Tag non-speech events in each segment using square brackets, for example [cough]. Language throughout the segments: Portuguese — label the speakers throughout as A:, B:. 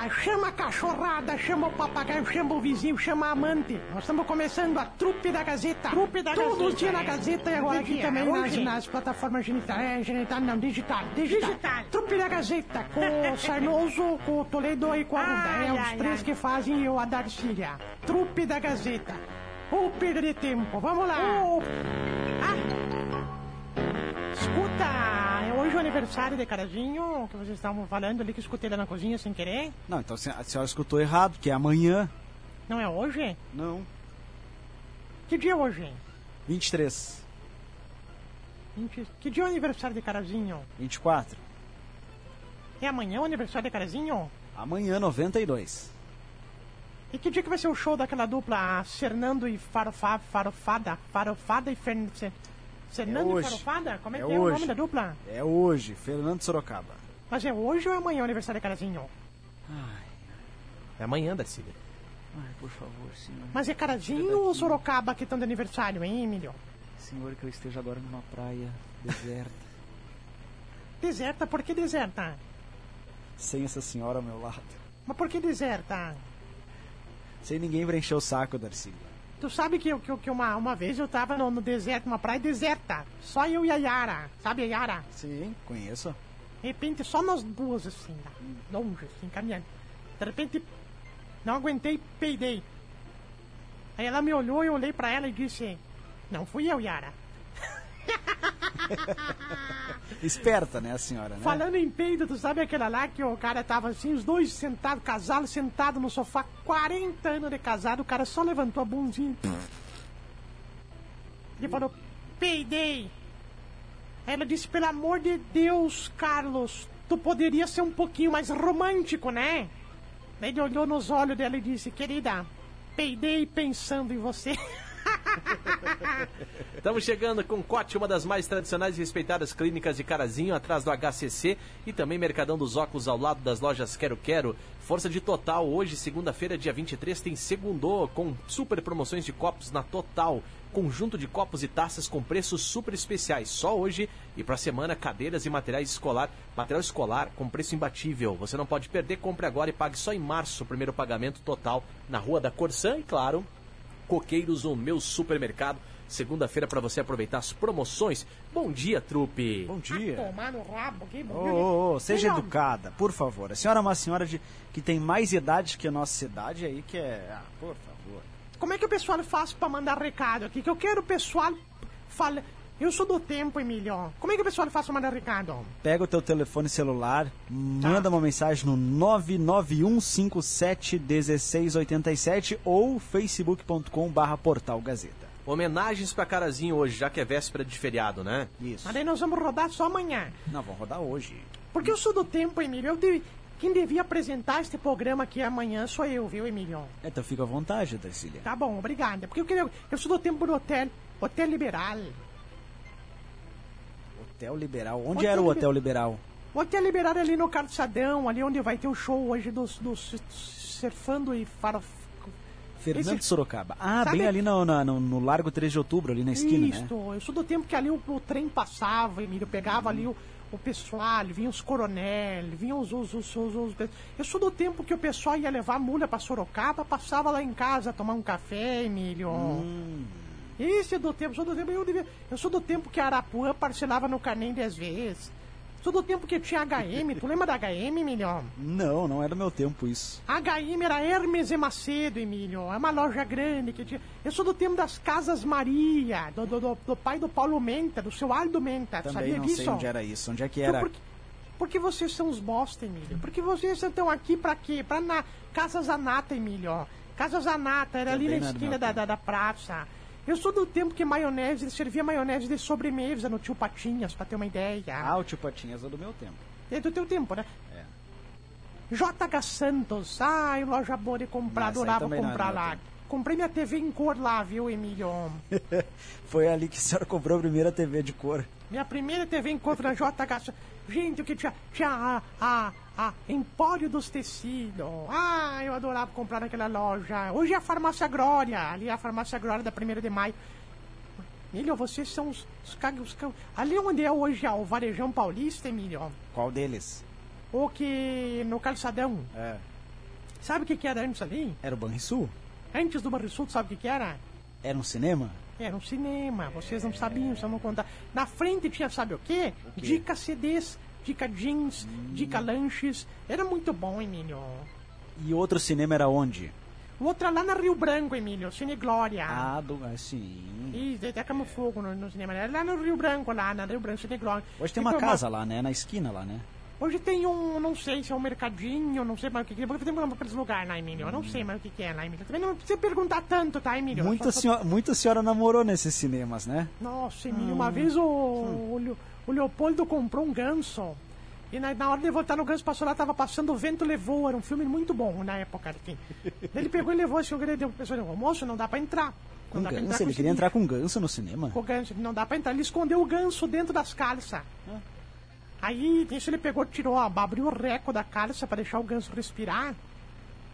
A: lá, chama a cachorrada, chama o papagaio, chama o vizinho, chama a amante. Nós estamos começando a trupe da Gazeta.
B: Trupe da
A: Todos
B: Gazeta,
A: os dias na
B: é.
A: Gazeta e agora aqui
B: dia?
A: também nas, nas plataformas genital. É, genital não, digital, digital.
B: Digital.
A: Trupe da Gazeta, com o [laughs] Sarnoso, com o Toledo e com a Ruda. É
B: Ai,
A: os três
B: ai.
A: que fazem eu a Darcília. Trupe da Gazeta. Ou perder tempo, vamos lá. Ah. Escuta, o aniversário de Carazinho, que vocês estavam falando ali, que eu escutei lá na cozinha sem querer.
C: Não, então a senhora- escutou errado, que é amanhã.
A: Não é hoje?
C: Não.
A: Que dia é hoje?
C: 23,
A: 20... Que dia é o aniversário de Carazinho?
C: 24.
A: É amanhã o aniversário de Carazinho?
C: Amanhã, 92.
A: E que dia que vai ser o show daquela dupla Fernando e Farofa, Farofada? Farofada e Fern... Fer- Fernando e
C: hoje.
A: Farofada? Como é,
C: É
A: que é o
C: hoje.
A: nome da dupla?
C: É hoje, Fernando Sorocaba.
A: Mas é hoje ou é amanhã o aniversário de Carazinho?
D: É amanhã, Darcília.
C: Ai, por favor, senhor.
A: Mas é Carazinho ou Sorocaba que estão de aniversário, hein, Emílio?
C: Senhor, que eu esteja agora numa praia deserta, [laughs]
A: Deserta, por que deserta?
C: sem essa senhora ao meu lado.
A: Mas por que deserta?
C: Sem ninguém pra encher o saco, Darcília.
A: Tu sabe que, que, que uma, uma vez eu tava no, no deserto, numa praia deserta. Só eu e a Yara. Sabe a Yara?
C: Sim, conheço.
A: De repente, só nós duas, assim, lá, longe, assim, caminhando. De repente, não aguentei, peidei. Aí ela me olhou e eu olhei pra ela e disse: Não fui eu, Yara. [laughs]
C: Esperta, né, a senhora, né?
A: Falando em peido, tu sabe aquela lá que o cara tava assim, os dois sentados, casado, sentado no sofá, 40 anos de casado, o cara só levantou a bundinha. Ele falou: Peidei. Ela disse: Pelo amor de Deus, Carlos, tu poderia ser um pouquinho mais romântico, né? Ele olhou nos olhos dela e disse: Querida, peidei pensando em você. [laughs] [laughs]
D: Estamos chegando com Cote, uma das mais tradicionais e respeitadas clínicas de Carazinho, atrás do HCC e também Mercadão dos Óculos ao lado das lojas Quero Quero. Força de Total, hoje, segunda-feira, dia 23, tem Segundô, com super promoções de copos na Total. Conjunto de copos e taças com preços super especiais. Só hoje e para semana, cadeiras e materiais escolar. Material escolar com preço imbatível. Você não pode perder, compre agora e pague só em março o primeiro pagamento total na Rua da Corsã e, claro, Coqueiros, o meu supermercado. Segunda-feira para você aproveitar as promoções. Bom dia, trupe.
C: Bom dia.
A: Tomar no rabo, que
C: Ô, ô, ô, seja
A: Melhor.
C: educada, por favor. A senhora é uma senhora de, que tem mais idade que a nossa idade aí, que é. Ah, por favor.
A: Como é que o pessoal faz pra mandar recado aqui? Que eu quero o pessoal fala. Eu sou do tempo, Emílio. Como é que o pessoal faz pra mandar recado?
C: Pega o teu telefone celular, manda uma mensagem no 991571687 ou facebook.com barra portal Gazeta.
D: Homenagens pra Carazinho hoje, já que é véspera de feriado, né?
C: Isso.
A: Mas daí nós vamos rodar só amanhã.
C: Não, vamos rodar hoje.
A: Porque eu sou do tempo, Emílio. Eu de- Quem devia apresentar este programa aqui amanhã sou eu, viu, Emílio?
C: Então fica à vontade, Darcília.
A: Tá bom, obrigada. Porque eu queria. Eu sou do tempo do hotel. Hotel Liberal.
C: Hotel Liberal. Onde
A: Hotel
C: era o Hotel Liberal?
A: O Hotel Liberal é ali no Calçadão, ali onde vai ter o show hoje dos, dos surfando e farof...
C: Fernando
A: Esse-
C: Sorocaba. Ah,
A: Sabe-
C: bem ali no, no, no Largo 3 de Outubro, ali na esquina,
A: Isto,
C: né?
A: eu sou do tempo que ali o, o trem passava, Emílio, pegava ali o, o pessoal, vinha os coronel, vinham os, os, os, os- os- Eu sou do tempo que o pessoal ia levar a mulher pra Sorocaba, passava lá em casa tomar um café, Emílio.
C: Hum.
A: Esse é do tempo, sou do tempo, eu, devia, eu sou do tempo que a Arapuã parcelava no Carnem 10 vezes. Sou do tempo que tinha HM, tu lembra da HM, Emílio?
C: Não, não é do meu tempo isso.
A: HM era Hermes e Macedo, Emílio. É uma loja grande que tinha. Eu sou do tempo das Casas Maria, do, do, do- do pai do Paulo Menta, do seu Aldo Menta.
C: Também
A: sabia
C: não
A: disso?
C: sei onde era isso. Onde é que
A: Então,
C: era?
A: por, que- por que vocês são os bosta, Emílio? Porque vocês estão aqui pra quê? Pra na Casa Zanata, Emílio. Casa Zanata, era ali
C: Também
A: na
C: é do
A: esquina da, da, da praça. Eu sou do tempo que maionese, ele servia maionese de sobremesa no tio Patinhas, pra ter uma ideia.
C: Ah, o tio Patinhas é do meu tempo.
A: É do teu tempo, né?
C: É.
A: JH Santos, ai, loja boa de comprar, adorava
C: é
A: comprar lá.
C: tempo.
A: Comprei minha TV em cor lá, viu, Emílio? [laughs]
C: Foi ali que a senhora comprou a primeira TV de cor.
A: Minha primeira TV em cor na JH Santos. Gente, o que tinha? Tinha a, a, a Empório dos Tecidos. Ah, eu adorava comprar naquela loja. Hoje é a Farmácia Glória, ali é a Farmácia Glória da 1 de maio. Emílio, vocês são os, os, os Ali onde é hoje ó, o Varejão Paulista, Emílio.
C: Qual deles?
A: O que no calçadão.
C: É.
A: Sabe o que, que era antes ali?
C: Era o Banrisul?
A: Antes do Banrisul, sabe o que, que era?
C: Era um cinema?
A: Era um cinema, vocês não sabiam, vocês não contar. Na frente tinha, sabe o quê?
C: quê?
A: Dica CDs, dica jeans, dica lanches. Era muito bom, Emílio.
C: E outro cinema era onde?
A: O outro lá na Rio Branco, Emílio, Cine Glória.
C: Ah, do, ah, sim.
A: Ih, daí tacamos fogo no, no cinema. Era lá no Rio Branco, lá na Rio Branco, Cine Glória.
C: Hoje tem uma casa lá, né? Na esquina lá, né?
A: Hoje tem um, não sei se é um mercadinho, não sei mais o que que é, porque tem aqueles lugares lá, Emílio. Eu não sei mais o que que é lá, Emílio. Também não precisa perguntar tanto, tá, Emílio?
C: Muita
A: Só- só-
C: senhora, muita senhora namorou nesses cinemas, né?
A: Nossa, Emílio, uma vez o, o, Leo- o Leopoldo comprou um ganso. E na, na hora de voltar no ganso, passou lá, tava passando O Vento Levou. Era um filme muito bom na época. Assim. Ele pegou e levou assim, o grande deu pro pessoal, moço, não dá pra entrar.
C: Com
A: Não pra
C: ganso?
A: com
C: Ele
A: esse
C: queria
A: bicho."
C: entrar com ganso no cinema?
A: Com o ganso, não dá pra entrar. Ele escondeu o ganso dentro das calças. Aí, nisso ele pegou, tirou, ó, abriu o reco da calça pra deixar o ganso respirar.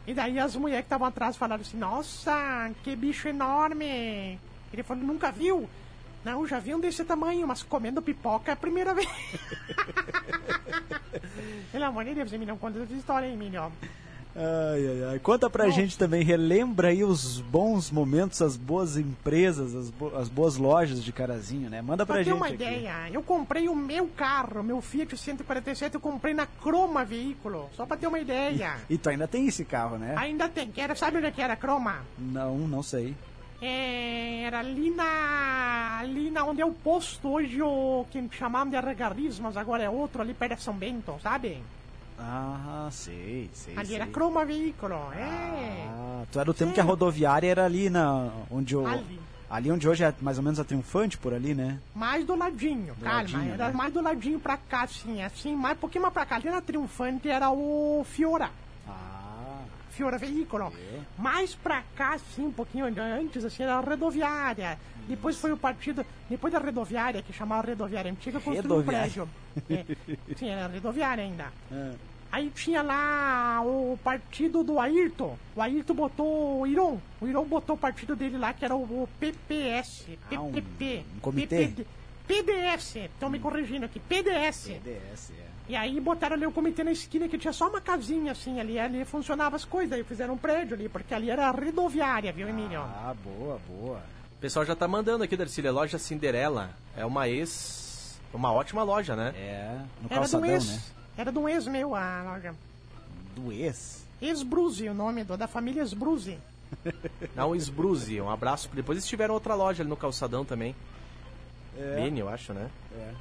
A: E daí as mulheres que estavam atrás falaram assim, nossa, que bicho enorme. Ele falou, nunca viu? Não, já vi um desse tamanho, mas comendo pipoca é a primeira vez. [laughs] Pelo amor de Deus, Emílio, conta essa história, Emílio.
C: Ai, ai, ai. Conta pra
A: Bom.
C: gente também, relembra aí os bons momentos, as boas empresas, as, bo- as boas lojas de Carazinho, né? Manda pra
A: Pra ter
C: gente
A: uma
C: aqui.
A: ideia, eu comprei o meu carro, meu Fiat 147, eu comprei na Croma Veículo, só pra ter uma ideia.
C: E tu ainda tem esse carro, né?
A: Ainda tem, que era, sabe onde é que era a Croma?
C: Não, não sei.
A: É, era ali na. ali na onde é o posto hoje, o que chamavam de Arregarismos, agora é outro, ali perto de São Bento, sabe?
C: Ah, sei, sei.
A: ali
C: sei.
A: era Croma Veículo, é.
C: Ah, tu era do tempo
A: Sim.
C: que a rodoviária era ali na onde o
A: Ali.
C: ali onde hoje é mais ou menos a Triunfante por ali, né?
A: Mais do ladinho, calma,
C: ladinho,
A: era
C: né?
A: mais do ladinho pra cá, assim, assim, mais um pouquinho mais pra cá. Ali na Triunfante era o Fiora. Fiora Veículo.
C: É.
A: Mais pra cá, assim, um pouquinho antes, assim, era a rodoviária. Depois foi o partido, depois da rodoviária, que chamava rodoviária antiga, construiu um prédio. É. [laughs] Sim, era rodoviária ainda.
C: é.
A: Aí tinha lá o partido do Ayrton. O Ayrton botou o Iron. O Iron botou o partido dele lá, que era o, PPS.
C: Ah, um-
A: PPP.
C: um comitê?
A: PPD, PDS. Estão me corrigindo aqui. PDS.
C: PDS, é.
A: E aí botaram ali o comitê na esquina que tinha só uma casinha assim ali, ali funcionava as coisas, aí fizeram um prédio ali, porque ali era a rodoviária, viu, Emílio?
C: Ah, boa, boa.
D: O pessoal já tá mandando aqui, Darcília, loja Cinderela. É uma ex. Uma ótima loja, né?
C: É, no
A: era de
C: calçadão,
A: um ex.
C: né?
A: Era de um ex meu a loja.
C: Do ex.
A: Ex-Bruze, o nome do, da família Ex-Bruze. [laughs]
D: Não, Esbruze, um abraço. Depois eles tiveram outra loja ali no calçadão também.
C: É.
D: Mini, eu acho, né?
C: É.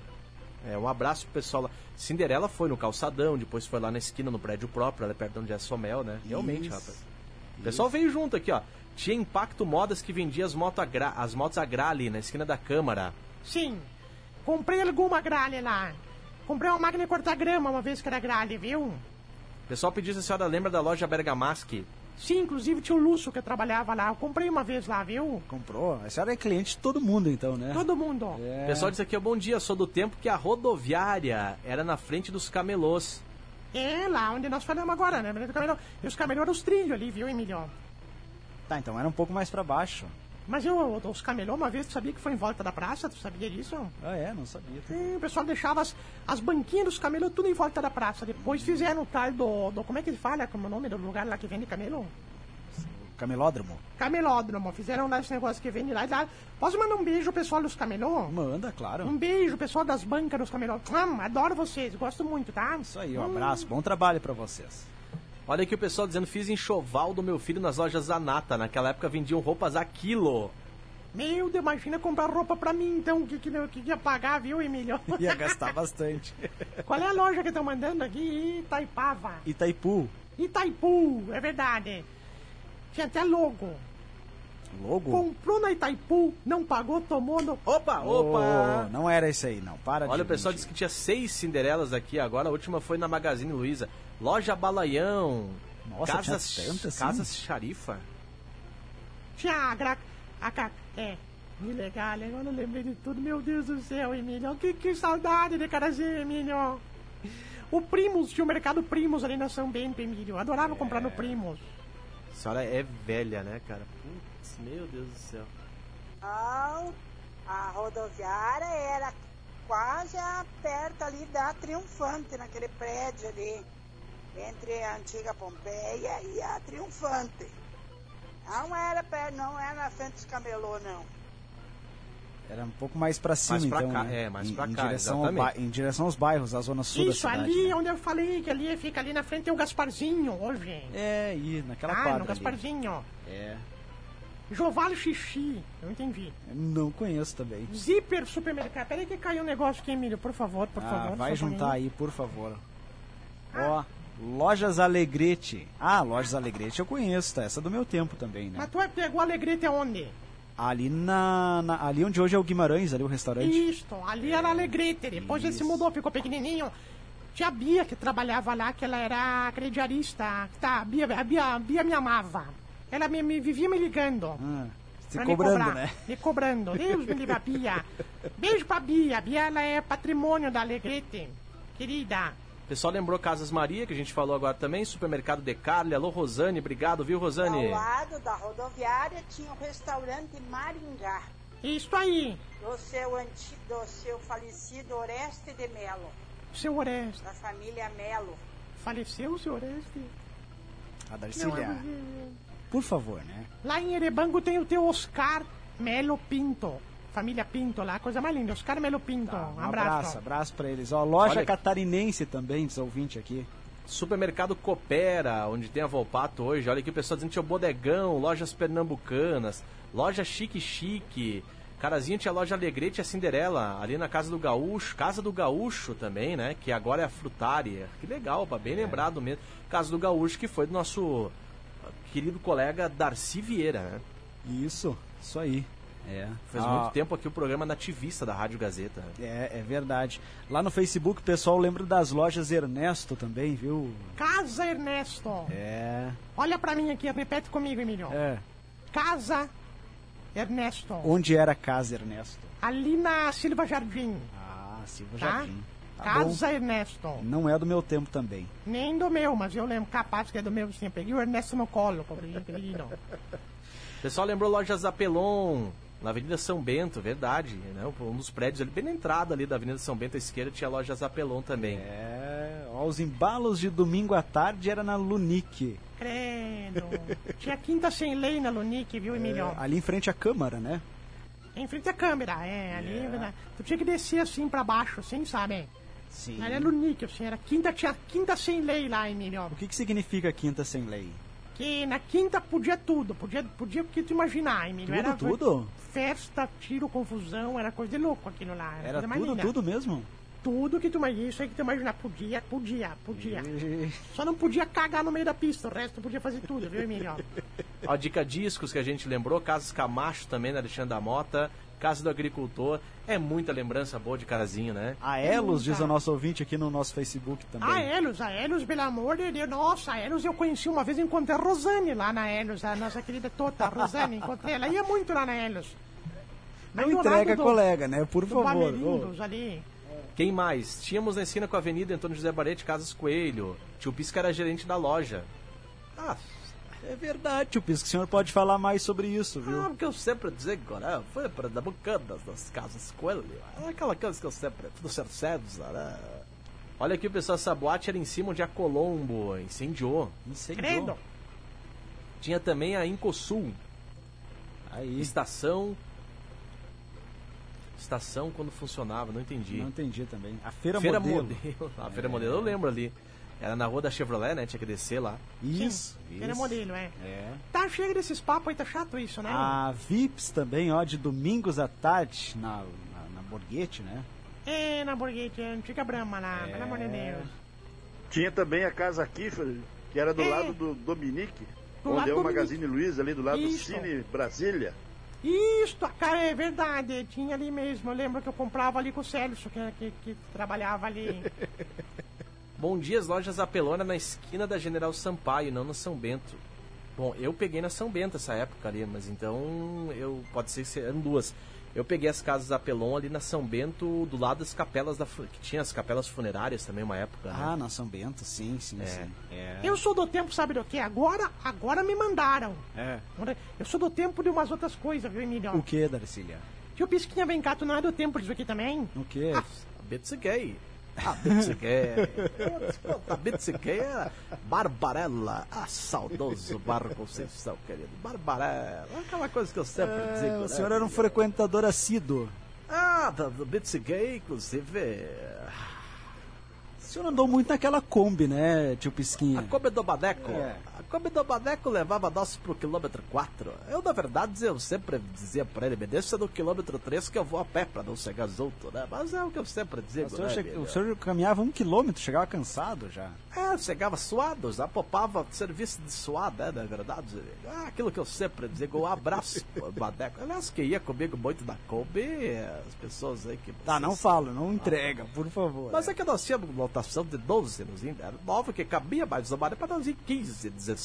D: É, um abraço pro pessoal lá. Cinderela foi no calçadão, depois foi lá na esquina, no prédio próprio, ali perto de onde é Somel, né? Realmente,
C: Isso.
D: rapaz. O pessoal veio junto aqui, ó. Tinha Impacto Modas que vendia as, moto agra... as motos Agra ali, na esquina da Câmara.
A: Sim. Comprei alguma gralha lá. Comprei uma máquina de cortar grama uma vez que era gralha, viu?
D: O pessoal pediu se a senhora lembra da loja Bergamaschi.
A: Sim, inclusive tinha o Lúcio que trabalhava lá. Eu comprei uma vez lá, viu?
C: Comprou? A senhora é cliente de todo mundo, então, né?
A: Todo mundo.
C: É.
D: O pessoal disse aqui, bom dia, sou do tempo que a rodoviária era na frente dos camelôs.
A: É lá onde nós falamos agora, né? E os camelô eram os trilhos ali, viu, Emílio?
C: Tá, então era um pouco mais pra baixo.
A: Mas eu, os camelô, uma vez, tu sabia que foi em volta da praça? Tu sabia disso?
C: Ah, é? Não sabia.
A: Sim, o pessoal deixava as, as banquinhas dos camelô tudo em volta da praça. Depois fizeram o tal do, do. Como é que ele fala? Como é o nome do lugar lá que vende camelo?
C: Camelódromo?
A: Camelódromo. Fizeram lá esse negócio que vende lá e lá. Posso mandar um beijo, pessoal dos camelô?
C: Manda, claro.
A: Um beijo, pessoal das bancas dos camelô. Hum, adoro vocês, gosto muito, tá?
C: Isso aí, um abraço, bom trabalho pra vocês.
D: Olha aqui o pessoal dizendo, fiz enxoval do meu filho nas lojas Zanata. Naquela época vendiam roupas a quilo.
A: Meu Deus, imagina comprar roupa pra mim, então. O que, que, que ia pagar, viu, Emílio? [laughs]
C: Ia gastar bastante.
A: Qual é a loja que estão mandando aqui? Itaipava.
C: Itaipu,
A: Itaipu, é verdade. Tinha até logo.
C: logo?
A: Comprou na Itaipu, não pagou, tomou no.
D: Opa, opa!
C: Oh, não era isso aí, não. Para
D: Olha,
C: de
D: o pessoal
C: mentir.
D: disse que tinha seis Cinderelas aqui agora. A última foi na Magazine Luiza. Loja Balaião.
C: Nossa,
D: Casas,
C: tinha tanta assim?
D: Casas Xarifa.
A: Tinha a gra... a ca... É, que legal, agora eu lembrei de tudo. Meu Deus do céu, Emílio. Que, que saudade de Carazinho, Emílio. O Primos, tinha o mercado Primos ali na São Bento, Emílio. Adorava comprar no Primos.
D: A senhora é velha, né, cara? Putz, meu Deus do céu.
B: Não, a rodoviária era quase perto ali da Triunfante, naquele prédio ali. Entre a antiga Pompeia e a Triunfante. Não era, não era na frente dos camelô, não.
C: Era um pouco mais pra cima,
D: Mais pra
C: então.
D: cá,
C: né?
D: é, mais
C: em,
D: pra
C: em
D: cá,
C: direção ao
D: exatamente.
C: ba- em direção aos bairros, a zona sul
A: Isso,
C: da cidade.
A: ali
C: né?
A: onde eu falei que ali fica ali na frente tem o Gasparzinho hoje.
C: É, e naquela
A: ah,
C: quadra
A: no
C: ali.
A: Gasparzinho.
C: É,
A: Jovalo Xixi, eu entendi.
C: não conheço também.
A: Zíper Supermercado. Peraí que caiu um negócio aqui, Emílio, por favor, por
C: ah,
A: favor.
C: vai juntar aí, por favor.
A: Ah.
C: Ó, Lojas Alegrete. Ah, Lojas Alegrete eu conheço, tá? Essa é do meu tempo também, né?
A: Mas tu pegou Alegrete aonde?
C: Ali na, na- ali onde hoje é o Guimarães, ali o restaurante.
A: Isto, ali era Alegrete. Depois ele se mudou, ficou pequenininho. Tinha a Bia que trabalhava lá, que ela era crediarista. Tá, a Bia, a Bia, a Bia me amava. Ela me, me vivia me ligando.
C: Ah, se cobrando,
A: me cobrar,
C: né?
A: Me cobrando. Deus me livre a Bia. [laughs] Beijo pra Bia. A Bia ela é patrimônio da Alegrete. Querida.
D: O pessoal lembrou Casas Maria, que a gente falou agora também, Supermercado Decarle. Alô, Rosane, obrigado, viu, Rosane?
B: Ao lado da rodoviária tinha o restaurante Maringá,
A: Isso aí.
B: do seu, anti, do seu falecido Oreste de Melo,
A: Seu Oreste.
B: da família Melo.
A: Faleceu o seu Oreste?
C: A Darcília, por favor, né?
A: Lá em Erebango tem o teu Oscar Melo Pinto. Família Pinto lá, coisa mais linda. Oscar Melo Pinto.
C: Tá,
A: um
C: um
A: abraço.
C: abraço, abraço pra eles. Ó, loja
D: Olha-
C: catarinense também, diz ouvinte aqui.
D: Supermercado Coopera, onde tem a Volpato hoje. Olha aqui o pessoal dizendo que tinha o Bodegão, lojas pernambucanas, loja Chique Chique. Carazinho tinha a loja Alegrete e a Cinderela, ali na Casa do Gaúcho. Casa do Gaúcho também, né? Que agora é a Frutária. Que legal, pá, bem
C: É.
D: lembrado mesmo. Casa do Gaúcho, que foi do nosso querido colega Darcy Vieira, né?
C: Isso, isso aí. É.
D: Faz
C: Ah,
D: muito tempo aqui o programa nativista da Rádio Gazeta.
C: É, é verdade. Lá no Facebook o pessoal lembra das lojas Ernesto também, viu?
A: Casa Ernesto.
C: É.
A: Olha pra mim aqui, repete comigo, Emílio.
C: É.
A: Casa Ernesto.
C: Onde era a casa Ernesto?
A: Ali na Silva Jardim.
C: Ah, Silva
A: Tá?
C: Jardim. Tá
A: Casa Ernesto.
C: bom. Não é do meu tempo também.
A: Nem do meu, mas eu lembro, capaz que é do meu sim. Eu Peguei o Ernesto no colo, [laughs]
D: pessoal lembrou lojas Apelon, na Avenida São Bento, verdade. Né? Um dos prédios ali, bem na entrada ali da Avenida São Bento à esquerda, tinha lojas Apelon também.
C: É. Ó, os embalos de domingo à tarde era na Lunique.
A: Credo. Tinha quinta sem lei na Lunique, viu, Emílio?
C: É, ali em frente à Câmara, né?
A: Em frente à câmera, é, ali, é. verdade. Tu tinha que descer assim pra baixo, assim, sabe?
C: Sim.
A: Era Lunique, assim, era quinta, tinha quinta sem lei lá, Emílio.
C: O que, que significa quinta sem lei?
A: Que na quinta podia tudo, podia, podia o que tu imaginar, Emílio.
C: Tudo,
A: era
C: tudo?
A: Festa, tiro, confusão, era coisa de louco aquilo lá.
C: Era
A: mais
C: tudo, tudo mesmo?
A: Tudo que tu imaginar, isso aí que tu imaginar, podia, podia, podia. Só não podia cagar no meio da pista, o resto podia fazer tudo, viu, Emílio? [laughs]
D: Ó, Dica Discos que a gente lembrou, Casas Camacho também, na Alexandre da Mota, Casa do Agricultor. É muita lembrança boa de Carazinho, né?
C: A Elos, diz o nosso ouvinte aqui no nosso Facebook também.
A: A Helios, a Helios, pelo amor de Deus. Nossa, a Helios eu conheci uma vez, encontrei a Rosane lá na Helios, a nossa querida Tota, a Rosane, encontrei ela. ia muito lá na Helios.
C: Não entrega,
A: do-
C: colega, né? Por favor.
A: Bamerindos ali.
D: Quem mais? Tínhamos na esquina com a Avenida Antônio José Barete, Casas Coelho. Tio Pisca era gerente da loja. Ah,
C: É verdade, tio Pisco. O senhor pode falar mais sobre isso, viu?
D: Ah, o que eu sempre digo, né? Foi para dar bocadas das casas Coelho. É aquela coisa que eu sempre. Tudo certo, né? Olha aqui, o pessoal, essa boate era em cima onde a Colombo incendiou.
C: Incendiou.
A: Credo.
D: Tinha também a Incosul,
C: Aí,
D: estação. Estação quando funcionava, não entendi.
C: não entendi também. A Feira,
D: Feira
C: Modelo.
D: Modelo. A Feira Modelo eu lembro ali. Era na rua da Chevrolet, né? Tinha que descer lá.
C: Isso,
A: Sim,
C: isso.
A: Era modelo, é.
C: É.
A: Tá cheio desses papos aí, tá chato isso, né?
C: A Vips também, ó, de domingos à tarde, na, na, na Borghetti, né?
A: É, na Borghetti, a antiga Brahma lá, pelo amor de Deus.
E: Tinha também a Casa Kiffer, que era do
A: É.
E: lado do Dominique,
A: Do
E: onde é o Magazine Luiza, ali do lado
A: Isso.
E: do Cine Brasília.
A: Isto, cara, é verdade, tinha ali mesmo. Eu lembro que eu comprava ali com o Celso, que, que, que trabalhava ali. [laughs]
D: Bom dia, as lojas Apelona na esquina da General Sampaio, não na São Bento. Bom, eu peguei na São Bento essa época ali, mas então eu pode ser que sejam duas. Eu peguei as casas Apelon ali na São Bento, do lado das capelas da que tinha as capelas funerárias também uma época. né?
C: Ah, na São Bento, sim, sim,
D: É.
C: sim. É.
A: Eu sou do tempo, sabe do que? Agora, agora me mandaram.
C: É.
A: Eu sou do tempo de umas outras coisas, viu, Emílio?
C: O que, Darcília?
A: Tio Pisquinha, vem cá, tu não é do tempo disso aqui também?
C: O que?
D: A Bento se gay. A Bitsigay. A Bitsigay era Barbarella. Ah, saudoso Barro Conceição, querido. Barbarella. Aquela coisa que eu sempre digo.
C: É, o
D: né?
C: senhor era um frequentador assíduo.
D: Ah, da- do Bitsigay, inclusive.
C: O senhor andou muito naquela Kombi, né, tio Pisquinha?
D: A Kombi do Badeco.
C: É.
D: A Kombi do Badeco levava nós pro quilômetro 4. Eu, na verdade, eu sempre dizia pra ele, me deixa no quilômetro 3 que eu vou a pé pra não chegar junto, né? Mas é o que eu sempre digo,
C: O senhor,
D: né,
C: che- o senhor caminhava um quilômetro, chegava cansado já.
D: É, chegava suado, já popava serviço de suado, né, na verdade. Ah, aquilo que eu sempre digo, um abraço [laughs] pro Badeco. Aliás, que ia comigo muito na Kombi, as pessoas aí que...
C: Tá, não fala, não entrega, por favor.
D: Mas é que nós tínhamos lotação de 12 nos era 9 que cabia, mas o Mané para nós ir 15, 16.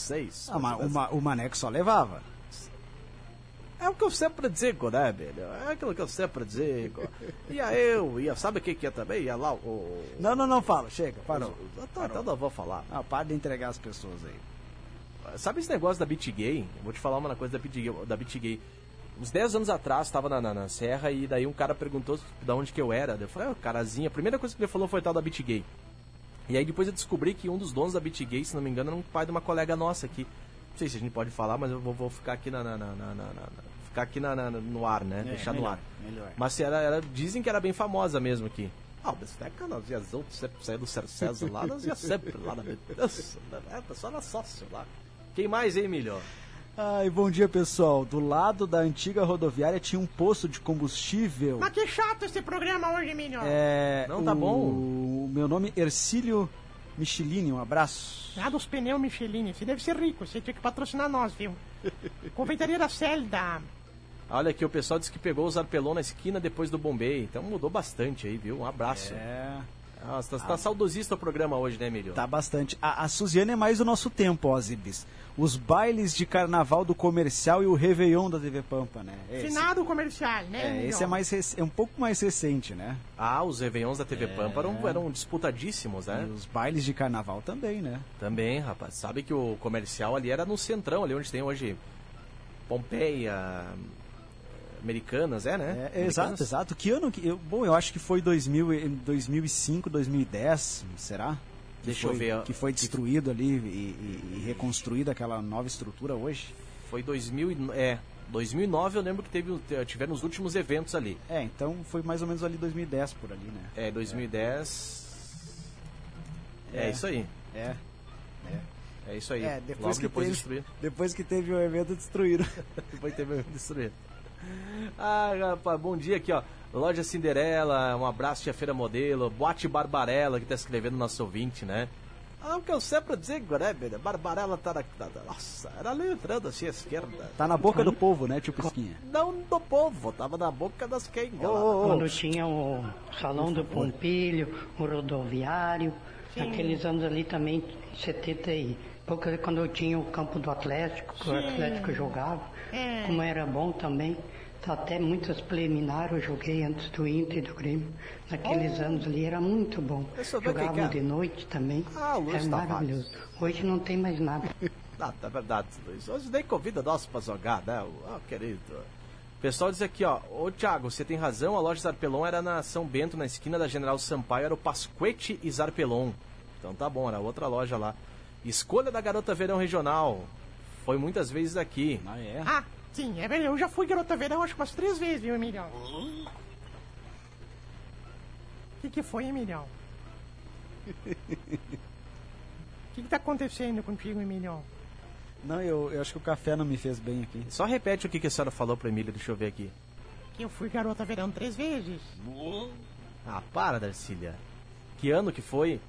C: Ah, mas o, ma- o Maneco só levava.
D: É o que eu sempre digo, né, velho? É aquilo que eu sempre digo. Ia eu, ia, sabe quem que ia também? Ia lá o.
C: Não, não, não fala, chega, parou.
D: Então, então não vou falar.
C: Ah, para de entregar as pessoas aí.
D: Sabe esse negócio da BitGay? Eu Vou te falar uma coisa da BitGay. Da BitGay. Uns 10 anos atrás, estava na, na, na Serra e daí um cara perguntou da onde que eu era. Eu falei, ah, carazinha. A primeira coisa que ele falou foi tal da BitGay. E aí depois eu descobri que um dos donos da BitGay, se não me engano, era um pai de uma colega nossa aqui. Não sei se a gente pode falar, mas eu vou, vou ficar aqui na, na- na- na- na- na- ficar aqui na- na- no ar, né? Deixar no
C: melhor,
D: ar.
C: melhor.
D: Mas era, era- dizem que era bem famosa mesmo aqui. Ah, mas é que nós ia sempre saía do Cercesa lá, nós ia sempre lá na Nossa, é, o pessoal era sócio lá. Quem mais, hein, Emílio?
C: Ai, bom dia, pessoal. Do lado da antiga rodoviária tinha um posto de combustível.
A: Mas que chato esse programa hoje, Emílio.
C: É,
D: Não, tá
C: o-
D: bom.
C: O meu nome é Ercílio Michelini, um abraço.
A: Lá dos pneus Michelin. Você deve ser rico. Você tinha que patrocinar nós, viu? [laughs] Confeitaria da Celda.
D: Olha aqui, o pessoal disse que pegou os arpelão na esquina depois do Bombay. Então mudou bastante aí, viu? Um abraço.
C: É,
D: Nossa, tá, tá saudosista o programa hoje, né, Emílio?
C: tá bastante. A, a Suziane é mais do nosso tempo, ó, Zibis. Os bailes de carnaval do comercial e o Réveillon da TV Pampa, né? Esse,
A: Finado comercial, né,
C: é, esse é, mais rec- é um pouco mais recente, né?
D: Ah, os Réveillons da TV Pampa eram, eram disputadíssimos, né?
C: E os bailes de carnaval também, né?
D: Também, rapaz. Sabe que o comercial ali era no centrão, ali onde tem hoje Pompeia, Americanas, é, né?
C: É, é, exato, exato. Que ano que. Eu, bom, eu acho que foi 2000, e- 2005, 2010, será?
D: Deixa eu
C: foi-
D: ver, ó.
C: Que foi destruído ali e, e- e reconstruída aquela nova estrutura hoje.
D: Foi 2000 e- é, 2009 eu lembro que teve, te- tiveram os últimos eventos ali.
C: É, então foi mais ou menos ali 2010 por ali, né?
D: É, 2010. É,
C: É.
D: isso aí.
C: É.
D: É isso aí.
C: É, depois
D: Logo
C: que
D: depois
C: teve-
D: destruído.
C: Depois que teve o evento destruído. [laughs]
D: Depois teve destruído. Ah, rapaz, bom dia aqui, ó. Loja Cinderela, um abraço, tia Feira Modelo, Boate Barbarella, que tá escrevendo nosso ouvinte, né? Ah, o que eu sempre digo, né, velho? Barbarella tá na. Nossa, era ali entrando assim à esquerda.
C: Tá na boca do povo, né, tio Pisquinha?
D: Não do povo, tava na boca das quengas. lá.
F: Quando tinha o Salão do Pompilho, o rodoviário, naqueles anos ali também, 70 e pouco, quando eu tinha o campo do Atlético, que o Atlético jogava,
A: É.
F: como era bom também. Até muitas preliminares eu joguei antes do Inter e do Grêmio. Naqueles anos ali era muito bom. Jogavam
D: é.
F: de noite também.
D: Ah, o Luiz
F: é
D: Tavares.
F: maravilhoso. Hoje não tem mais nada. [laughs]
D: Ah, tá verdade, Luiz. Hoje nem convida nós pra jogar, né? Ah, querido. O pessoal diz aqui, ó. Ô, Thiago, você tem razão. A loja Zarpelon era na São Bento, na esquina da General Sampaio. Era o Pasquete e Zarpelon. Então tá bom, era outra loja lá. Escolha da Garota Verão Regional. Foi muitas vezes aqui.
C: Ah, é?
A: Ah, sim, é verdade. Eu já fui garota verão acho que umas três vezes, viu, Emílio? O que, que foi, Emílio? O [laughs] que, que tá acontecendo contigo, Emílio?
C: Não, eu, eu acho que o café não me fez bem aqui.
D: Só repete o que, que a senhora falou pro Emílio, deixa eu ver aqui.
A: Que eu fui garota verão três vezes.
D: Ah, para, Darcília. Que ano que foi?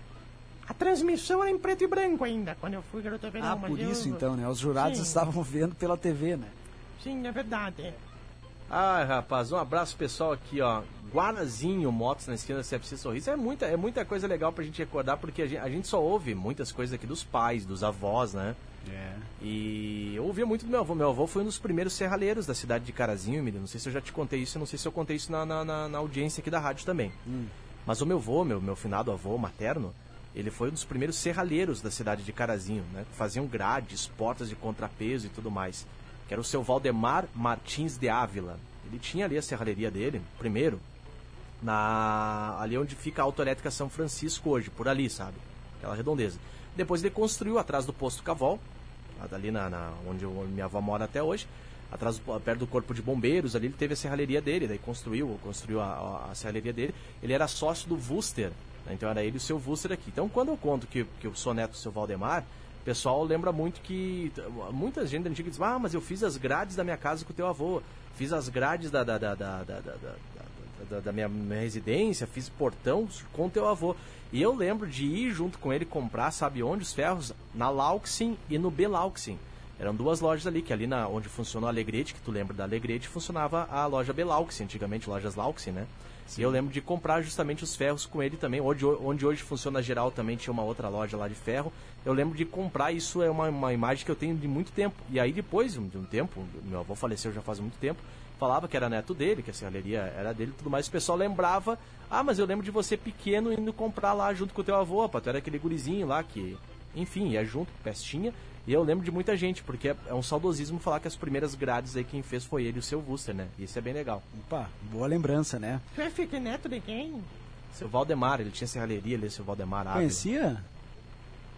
A: A transmissão era em preto e branco ainda, quando eu fui garota verão.
C: Ah,
A: mas
C: por
A: eu-
C: isso então, né? Os jurados
A: Sim.
C: estavam [laughs] vendo pela TV, né?
A: Sim, é verdade.
D: Ai, rapaz, um abraço pessoal aqui, ó. Guarazinho Motos na esquina da CFC Sorriso. É muita, é muita coisa legal pra gente recordar, porque a gente, a gente só ouve muitas coisas aqui dos pais, dos avós, né?
C: É.
D: E eu ouvia muito do meu avô. Meu avô foi um dos primeiros serralheiros da cidade de Carazinho, Emílio. Não sei se eu já te contei isso, não sei se eu contei isso na, na, na- na audiência aqui da rádio também. Mas o meu avô, meu, meu finado avô materno, ele foi um dos primeiros serralheiros da cidade de Carazinho, né? Faziam grades, portas de contrapeso e tudo mais. Que era o seu Valdemar Martins de Ávila. Ele tinha ali a serralheria dele, primeiro. na ali onde fica a autoelétrica São Francisco hoje, por ali, sabe? Aquela redondeza. Depois ele construiu atrás do posto Cavol, ali na, na- onde, minha avó mora até hoje, atrás do- perto do corpo de bombeiros, ali ele teve a serralheria dele, daí construiu, construiu a, a, a serralheria dele. Ele era sócio do Wuster, né? então era ele o seu Wuster aqui. Então quando eu conto que, que eu sou neto do seu Valdemar, o pessoal lembra muito que muita gente antiga diz: "Ah, mas eu fiz as grades da minha casa com o teu avô, fiz as grades da da, da, da, da, da- da- da- minha, minha residência, fiz portão com o teu avô. E eu lembro de ir junto com ele comprar, sabe onde, os ferros? Na Lauxin e no Belauxin. Eram duas lojas ali, que ali na, onde funcionou a Alegrete, que tu lembra da Alegrete, funcionava a loja Belauxin, antigamente lojas Lauxin, né? E eu lembro de comprar justamente os ferros com ele também, onde, onde hoje funciona a geral também tinha uma outra loja lá de ferro. Eu lembro de comprar, isso é uma, uma imagem que eu tenho de muito tempo. E aí depois de um tempo, meu avô faleceu já faz muito tempo, falava que era neto dele, que a serralheria era dele e tudo mais. O pessoal lembrava, ah, mas eu lembro de você pequeno indo comprar lá junto com o teu avô, pá, tu era aquele gurizinho lá que, enfim, ia junto, pestinha. E eu lembro de muita gente, porque é, é um saudosismo falar que as primeiras grades aí quem fez foi ele e o seu Wuster, né? Isso é bem legal.
C: Opa, boa lembrança, né?
A: Tu é filho neto de quem?
D: Seu Valdemar, ele tinha serralheria ali, seu Valdemar Ávila.
C: Conhecia?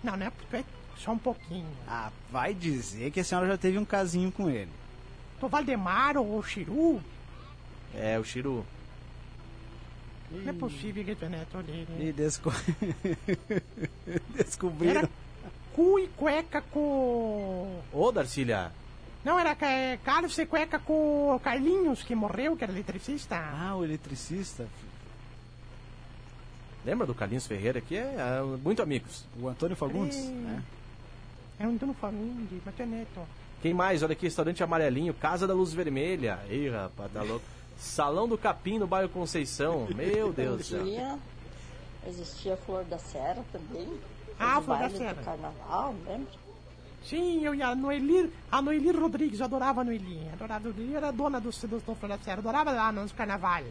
A: Não, não é porque é só um pouquinho.
C: Ah, vai dizer que a senhora já teve um casinho com ele.
A: Tu Valdemar ou Chiru?
D: É, o Chiru.
A: Não é possível que tu é neto dele.
C: E desco... [laughs] descobriram.
A: Era cu e cueca com.
D: Ô, Darcília,
A: Não, era é, Carlos e cueca com o Carlinhos, que morreu, que era eletricista.
C: Ah, o eletricista.
D: Lembra do Carlinhos Ferreira, que é, é muito amigos.
C: O Antônio Fagundes.
A: Sim.
C: né?
A: É dono família, mas é neto.
D: Quem mais? Olha aqui, restaurante amarelinho, Casa da Luz Vermelha. Ih, rapaz, tá louco. Salão do Capim no bairro Conceição. Meu [laughs] Deus do céu.
G: Existia Flor da Serra também.
A: Ah, Flor da Serra.
G: do carnaval, lembra?
A: Sim, eu ia a Noelir, a Noelir Rodrigues, eu adorava a Noelir. Adorava a Noelir, era dona do, do, do Flor da Serra, adorava lá nos carnaval.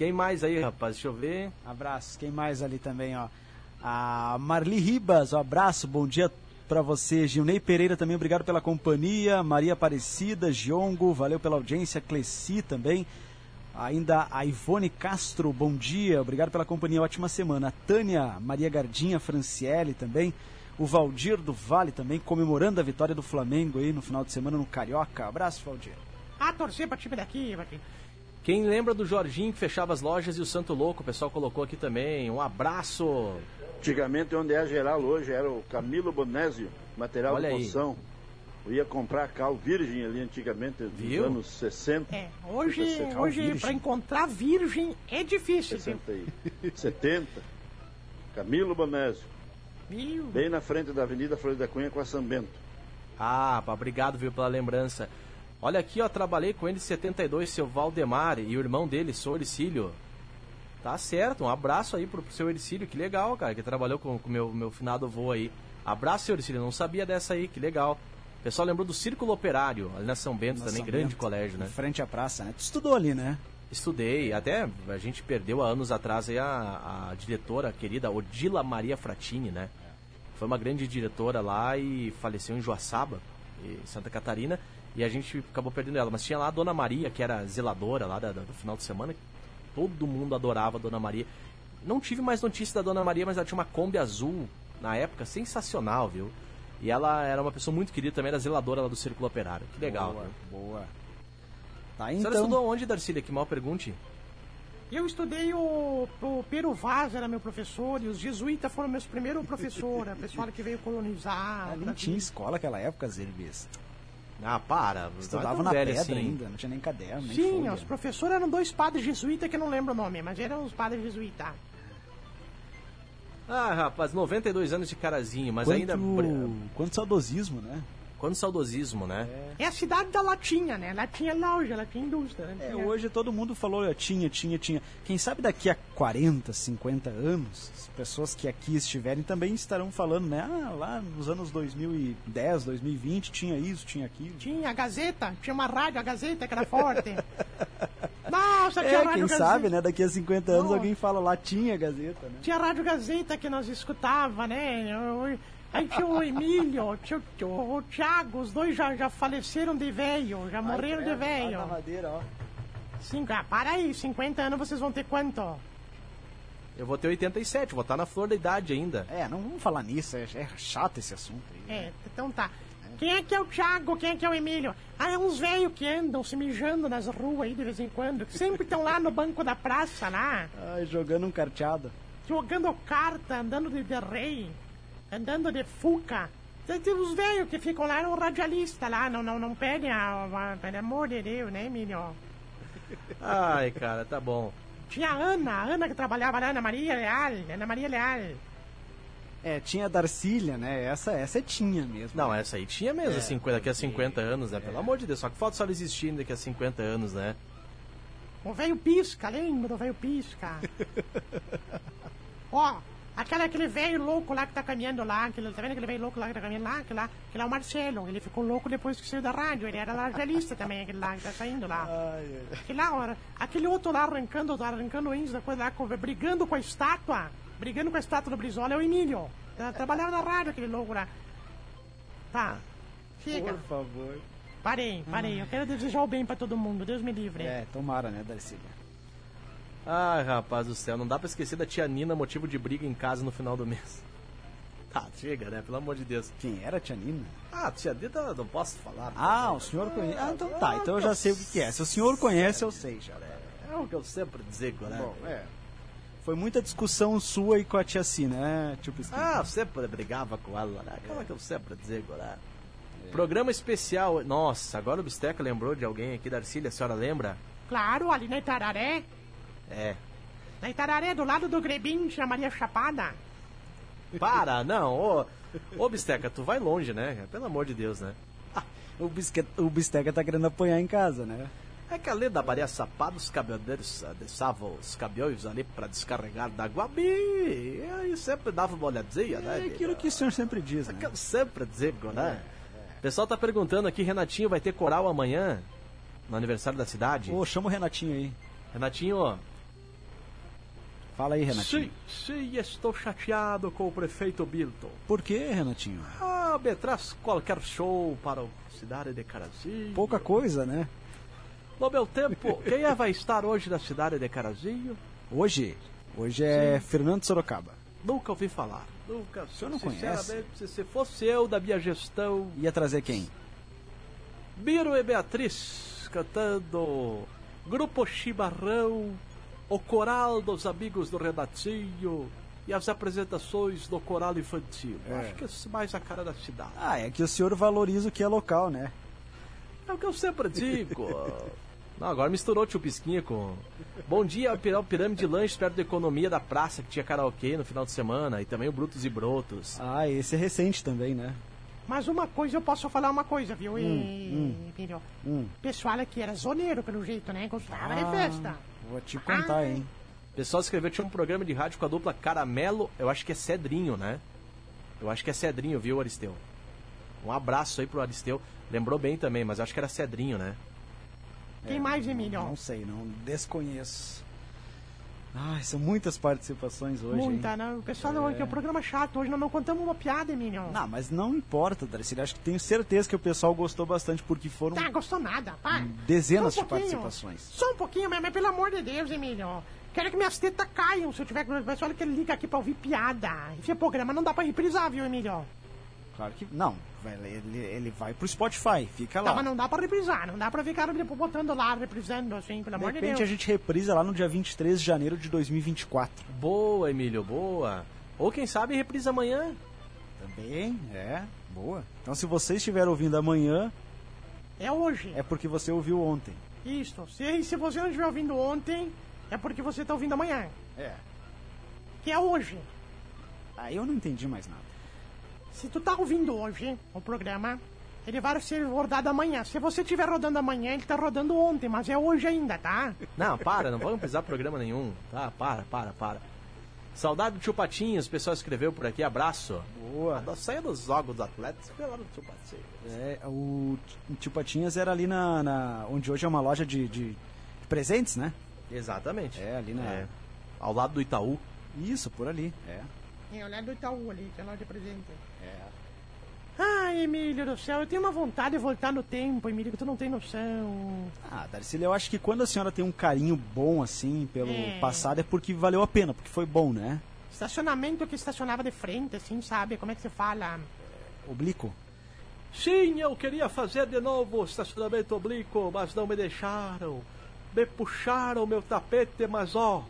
D: Quem mais aí, rapaz? Deixa eu ver.
C: Abraço. Quem mais ali também, ó? A Marli Ribas, um abraço, bom dia pra você. Gilney Pereira também, obrigado pela companhia. Maria Aparecida, Giongo, valeu pela audiência. Cleci também. Ainda a Ivone Castro, bom dia, obrigado pela companhia, ótima semana. A Tânia, Maria Gardinha, Franciele também. O Valdir do Vale também, comemorando a vitória do Flamengo aí no final de semana no Carioca. Abraço, Valdir.
A: Ah, torcer pra time daqui, pra aqui.
D: Quem lembra do Jorginho que fechava as lojas e o Santo Louco, o pessoal colocou aqui também. Um abraço.
E: Antigamente, onde é a geral hoje, era o Camilo Bonésio, material
D: Olha
E: de
D: aí.
E: construção. Eu ia comprar cal virgem ali antigamente, nos
D: Viu?
E: anos 60.
A: É, hoje, hoje pra encontrar virgem é difícil, viu?
E: 60 e 70. Camilo Bonésio,
A: Viu?
E: bem na frente da Avenida Flor da Cunha com a São Bento.
D: Ah, obrigado, viu, pela lembrança. Olha aqui, ó, trabalhei com ele em 72, seu Valdemar e o irmão dele, seu Ericílio. Tá certo, um abraço aí pro, pro seu Ericílio, que legal, cara, que trabalhou com o meu, meu finado avô aí. Abraço, seu Ericílio, não sabia dessa aí, que legal. O pessoal lembrou do Círculo Operário, ali na São Bento
C: Na
D: também,
C: São
D: grande
C: Bento,
D: colégio, né?
C: Frente à praça, né? Tu estudou ali, né?
D: Estudei, até a gente perdeu há anos atrás aí a, a diretora querida Odila Maria Fratini, né? Foi uma grande diretora lá e faleceu em Joaçaba, Santa Catarina, e a gente acabou perdendo ela. Mas tinha lá a Dona Maria, que era zeladora lá da- da- do final de semana, todo mundo adorava a Dona Maria. Não tive mais notícia da Dona Maria, mas ela tinha uma Kombi azul na época, sensacional, viu? E ela era uma pessoa muito querida também, era zeladora lá do Círculo Operário. Que legal.
C: Boa,
D: viu?
C: boa. Tá,
D: A senhora
C: então.
D: estudou onde, Darcília? Que mal pergunte.
A: Eu estudei o, o Pero Vaz, era meu professor, e os jesuítas foram meus primeiros professores, a pessoal que veio colonizar.
C: Ah, nem tinha escola naquela época, Zerbis.
D: Ah, para.
C: Estudava na pedra
D: assim.
C: ainda, não tinha nem caderno, nem
A: Sim,
C: folha.
A: os professores eram dois padres jesuítas que eu não lembro o nome, mas eram os padres jesuítas.
D: Ah, rapaz, 92 anos de carazinho, mas
C: quanto,
D: ainda.
C: Quanto saudosismo, né?
D: Quanto saudosismo, né?
A: É a cidade da latinha, né? Lá tinha loja, lá tinha indústria. né?
C: É, hoje todo mundo falou, "Eu tinha, tinha, tinha. Quem sabe daqui a 40, 50 anos, as pessoas que aqui estiverem também estarão falando, né? Ah, lá nos anos 2010, 2020 tinha isso, tinha aquilo.
A: Tinha a Gazeta, tinha uma rádio, a Gazeta, que era forte. [laughs] Nossa, tinha
C: É,
A: rádio
C: quem
A: Gazeta.
C: sabe, né? Daqui a 50 anos
A: Nossa.
C: alguém fala lá, tinha Gazeta, né?
A: Tinha a Rádio Gazeta que nós escutava, né? Eu- Aí tinha o Emílio, tinha o, o Thiago, os dois já, já faleceram de velho, já morreram de
C: credo,
A: velho.
C: na madeira, ó.
A: Cinco, ah, para aí, 50 anos vocês vão ter quanto?
D: Eu vou ter 87, vou estar na flor da idade ainda.
C: É, não vamos falar nisso, é, é chato esse assunto aí.
A: É, então tá. Quem é que é o Thiago? Quem é que é o Emílio? Ah, é uns velhos que andam se mijando nas ruas aí de vez em quando. que Sempre estão lá no banco da praça, lá.
C: Ai, jogando um carteado.
A: Jogando carta, andando de, de rei, andando de fuca. Tem, os velhos que ficam lá no radialista lá, não, não, não pedem a, a, pelo amor de Deus, né, Emílio?
D: Ai, cara, tá bom.
A: Tinha a Ana, a Ana que trabalhava lá, Ana Maria Leal, Ana Maria Leal.
C: É, tinha a Darcília, né? Essa, essa é tinha mesmo.
D: Não, essa aí tinha mesmo,
C: É,
D: 50, daqui a 50 anos, né? Pelo amor de Deus, só que falta só ela existir daqui a 50 anos, né?
A: O velho pisca, lembra do velho pisca? [laughs] Ó, aquele, aquele velho louco lá que tá caminhando lá, aquele, tá vendo aquele velho louco lá que tá caminhando lá? Aquele lá, aquele lá é o Marcelo, ele ficou louco depois que saiu da rádio, ele era radialista também, aquele lá que tá saindo lá. Aquele lá, ó, aquele outro lá arrancando, tá arrancando índios da coisa lá, brigando com a estátua, brigando com a estátua do Brizola é o Emílio. Tá- Trabalhava na rádio aquele louco lá. Tá, chega.
C: Por favor.
A: Parei, parei, eu quero desejar o bem pra todo mundo, Deus me livre.
C: É, tomara, né, Darcília?
D: Ai, rapaz do céu, não dá pra esquecer da tia Nina, motivo de briga em casa no final do mês. [laughs] Tá, chega, né? Pelo amor de Deus.
C: Quem era a Tia Nina?
D: Ah, tia Nina, não posso falar.
C: Ah, o senhor conhece. Ah, então tá, então eu já sei o que, que é. Se o senhor conhece, eu sei já.
D: É o que eu sempre digo, né?
C: Bom, é. Foi muita discussão sua e com a tia Cina, né, tio Pisquinho?
D: Ah, eu sempre brigava com ela, né? Aquela que eu sempre digo, né? Programa especial. Nossa, agora o Bisteca lembrou de alguém aqui da Arcília, a senhora lembra?
A: Claro, ali na Itararé,
D: É.
A: na Itararé, do lado do Grebin, tinha Maria Chapada.
D: Para, não, ô, ô Bisteca, tu vai longe, né? Pelo amor de Deus, né?
C: O, bisque... o Bisteca tá querendo apanhar em casa, né?
D: É que além da Maria Chapada, os caminhoneiros ah, deixavam os caminhões ali pra descarregar da Guabi. E aí sempre dava uma olhadinha, né?
C: É aquilo que o senhor sempre diz,
D: É que
C: né?
D: eu sempre digo, né? O pessoal tá perguntando aqui, Renatinho vai ter coral amanhã? No aniversário da cidade?
C: Ô, chama o Renatinho aí.
D: Renatinho,
C: Fala aí, Renatinho.
D: sim, sim, estou chateado com o prefeito Bilton.
C: Por que, Renatinho?
D: Ah, me traz qualquer show para a cidade de Carazinho.
C: Pouca coisa, né?
D: No meu tempo, [laughs] quem é vai estar hoje na cidade de Carazinho?
C: Hoje, hoje é Fernando Sorocaba.
D: Nunca ouvi falar. Nunca.
C: O senhor não conhece?
D: Se, se fosse eu da minha gestão,
C: Ia trazer quem?
D: Biro e Beatriz cantando Grupo Chimarrão, o coral dos amigos do Renatinho e as apresentações do coral infantil.
C: É.
D: Acho que é mais a cara da cidade.
C: Ah, é que o senhor valoriza o que é local, né?
D: É o que eu sempre digo. [laughs] Não, agora misturou o tio Pisquinha com. Bom dia, Pir- Pirâmide de Lanches perto da economia da praça, que tinha karaokê no final de semana, e também o Brutos e Brotos.
C: Ah, esse é recente também, né?
A: Mas uma coisa, eu posso falar uma coisa, viu, e... filho?
C: Hum.
A: O pessoal aqui era zoneiro, pelo jeito, né? Gostava de
C: Ah.
A: festa.
C: Vou te contar, hein?
D: O pessoal escreveu, tinha um programa de rádio com a dupla Caramelo, eu acho que é Cedrinho, né? Eu acho que é Cedrinho, viu, Aristeu? Um abraço aí pro Aristeu. Lembrou bem também, mas eu acho que era Cedrinho, né?
A: Quem mais, Emílio?
C: Não sei, não desconheço. Ai, são muitas participações hoje,
A: Muita,
C: hein?
A: né? O pessoal não, que é um programa chato. Hoje nós não contamos uma piada, Emílio.
C: Não, mas não importa, Darcy. Acho que tenho certeza que o pessoal gostou bastante porque foram
A: Tá, gostou nada, pá.
C: dezenas
A: um
C: de participações.
A: Só um pouquinho, mas, mas pelo amor de Deus, Emílio. Quero que minhas tetas caiam se eu tiver com pessoal que liga aqui pra ouvir piada. Esse programa não dá pra reprisar, viu, Emílio?
C: Claro que não. Vai- Ele, ele vai pro Spotify, fica
A: Tá,
C: lá.
A: mas não dá pra reprisar. Não dá pra ficar botando lá, reprisando assim, pelo
C: De
A: amor de
C: repente a
A: Deus.
C: gente reprisa lá no dia 23 de janeiro de 2024.
D: Boa, Emílio, boa. Ou quem sabe reprisa amanhã.
C: Também, é, boa. Então se você estiver ouvindo amanhã,
A: É hoje.
C: é porque você ouviu ontem.
A: Isso. Se, se você não estiver ouvindo ontem, é porque você tá ouvindo amanhã.
C: É.
A: Que é hoje.
C: Aí eu não entendi mais nada.
A: Se tu tá ouvindo hoje o programa, ele vai ser rodado amanhã. Se você estiver rodando amanhã, ele tá rodando ontem, mas é hoje ainda, tá?
D: Não, para, não vamos pisar programa nenhum. Tá, para, para, para. Saudade do tio Patinhos, o pessoal escreveu por aqui, abraço.
C: Boa.
D: Da saia dos jogos dos atletas, foi lá no tio Patinhos.
C: É, o Tio Patinhas era ali na, na- onde hoje é uma loja de, de- de presentes, né?
D: Exatamente.
C: É, ali na-
D: É, ao lado do Itaú.
C: Isso, por ali. É.
A: É, olhar do Itaú ali, que é lá de presente.
C: É.
A: Ai, Ai, Emílio do céu, eu tenho uma vontade de voltar no tempo, Emílio, que tu não tem noção.
C: Ah, Darcília, eu acho que quando a senhora tem um carinho bom assim pelo
A: É.
C: passado é porque valeu a pena, porque foi bom, né?
A: Estacionamento que estacionava de frente, assim, sabe? Como é que você fala?
C: Oblíquo.
D: Sim, eu queria fazer de novo o estacionamento oblíquo, mas não me deixaram. Me puxaram meu tapete, mas ó.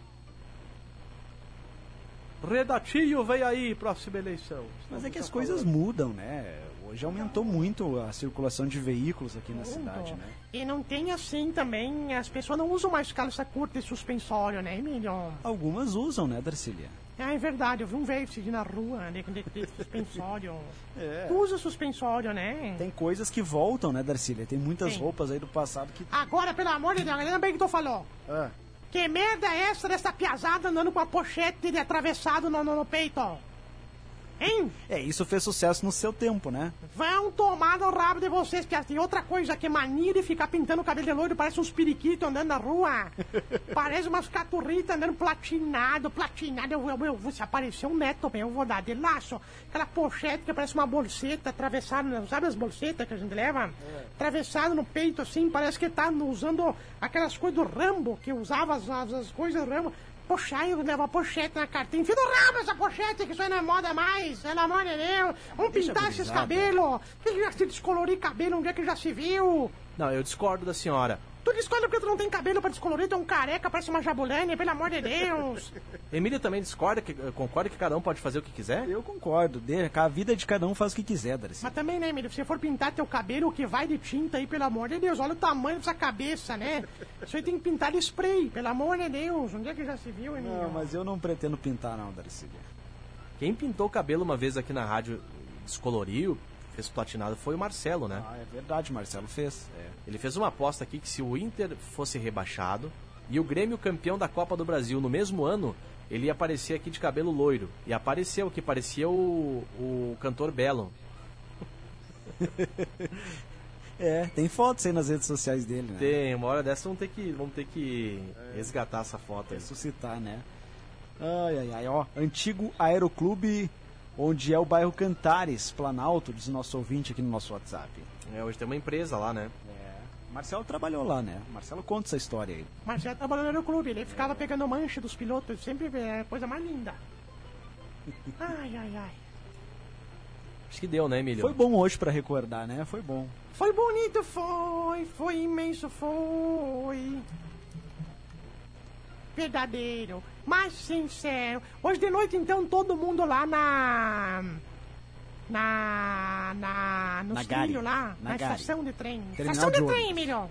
D: Redatinho vem aí, próxima eleição.
C: Mas é que as
D: Estamos
C: coisas
D: falando.
C: mudam, né? Hoje aumentou muito a circulação de veículos aqui na cidade, né?
A: E não tem assim também, as pessoas não usam mais calça curta e suspensório, né, Emílio?
C: Algumas usam, né, Darcília?
A: Ah, é verdade, eu vi um velho seguir na rua, né, com de, de suspensório. [laughs]
C: É.
A: Tu usa suspensório, né?
C: Tem coisas que voltam, né, Darcília? Tem muitas
A: Tem.
C: roupas aí do passado que.
A: Agora, pelo amor de Deus, lembra bem que tu falou.
C: Ah,
A: Que merda é essa dessa piazada andando com a pochete de atravessado no, no, no peito? Hein?
C: É, isso fez sucesso no seu tempo, né?
A: Vão tomar no rabo de vocês, que tem outra coisa que é mania de ficar pintando o cabelo de loiro, parece uns periquitos andando na rua. [laughs] parece umas caturritas andando platinado, platinado. Eu, eu, eu, se aparecer um neto meu, eu vou dar de laço. Aquela pochete que parece uma bolseta atravessada, sabe as bolsetas que a gente leva? Atravessado no peito assim, parece que tá usando aquelas coisas do Rambo, que usava as, as, as coisas do Rambo. Eu levo a pochete na carteira. Enfia no rabo essa pochete, que isso aí não é moda mais. Pelo amor de Deus. Vamos
C: Deixa
A: pintar esses cabelos. Quem que já se descolorir cabelo onde é que já se viu?
D: Não, eu discordo da senhora.
A: Tu discorda porque tu não tem cabelo pra descolorir, tu é um careca, parece uma jabulane, pelo amor de Deus. [laughs]
D: Emília também discorda, que, concorda que cada um pode fazer o que quiser?
C: Eu concordo. A vida de cada um faz o que quiser, Darcy.
A: Mas também, né, Emílio, se você for pintar teu cabelo, o que vai de tinta aí, pelo amor de Deus, olha o tamanho dessa cabeça, né? Isso aí tem que pintar de spray, pelo amor de Deus. Onde é que já se viu, Emílio?
C: Não, mas eu não pretendo pintar, não, Darcy.
D: Quem pintou o cabelo uma vez aqui na rádio, descoloriu, fez platinado, foi o Marcelo, né?
C: Ah, é verdade, Marcelo fez. É.
D: Ele fez uma aposta aqui que se o Inter fosse rebaixado e o Grêmio campeão da Copa do Brasil no mesmo ano, ele ia aparecer aqui de cabelo loiro. E apareceu, que parecia o, o cantor Belo. [laughs]
C: É, tem fotos aí nas redes sociais dele, né?
D: Tem, uma hora dessa vamos ter que, vamos ter que resgatar essa foto aí.
C: Ressuscitar, né? Ai, ai, ai, ó. Antigo Aeroclube, onde é o bairro Cantares, Planalto, diz nosso ouvinte aqui no nosso WhatsApp.
D: É, hoje tem uma empresa lá, né?
C: É. Marcelo trabalhou lá, né? Marcelo conta essa história aí.
A: Já trabalhando no clube, ele ficava pegando mancha dos pilotos, sempre é a coisa mais linda. [laughs] Ai, ai, ai.
D: Acho que deu, né, Emílio?
C: Foi bom hoje pra recordar, né? Foi bom.
A: Foi bonito, foi, foi imenso, foi. Verdadeiro, mas sincero. Hoje de noite, então, todo mundo lá na. Na. Na. Nos
C: Na Gari.
A: trilhos lá,
C: Na
A: na, estação de trem.
C: Terminal
A: estação
C: de
A: de, trem,
C: ônibus.
A: Emílio.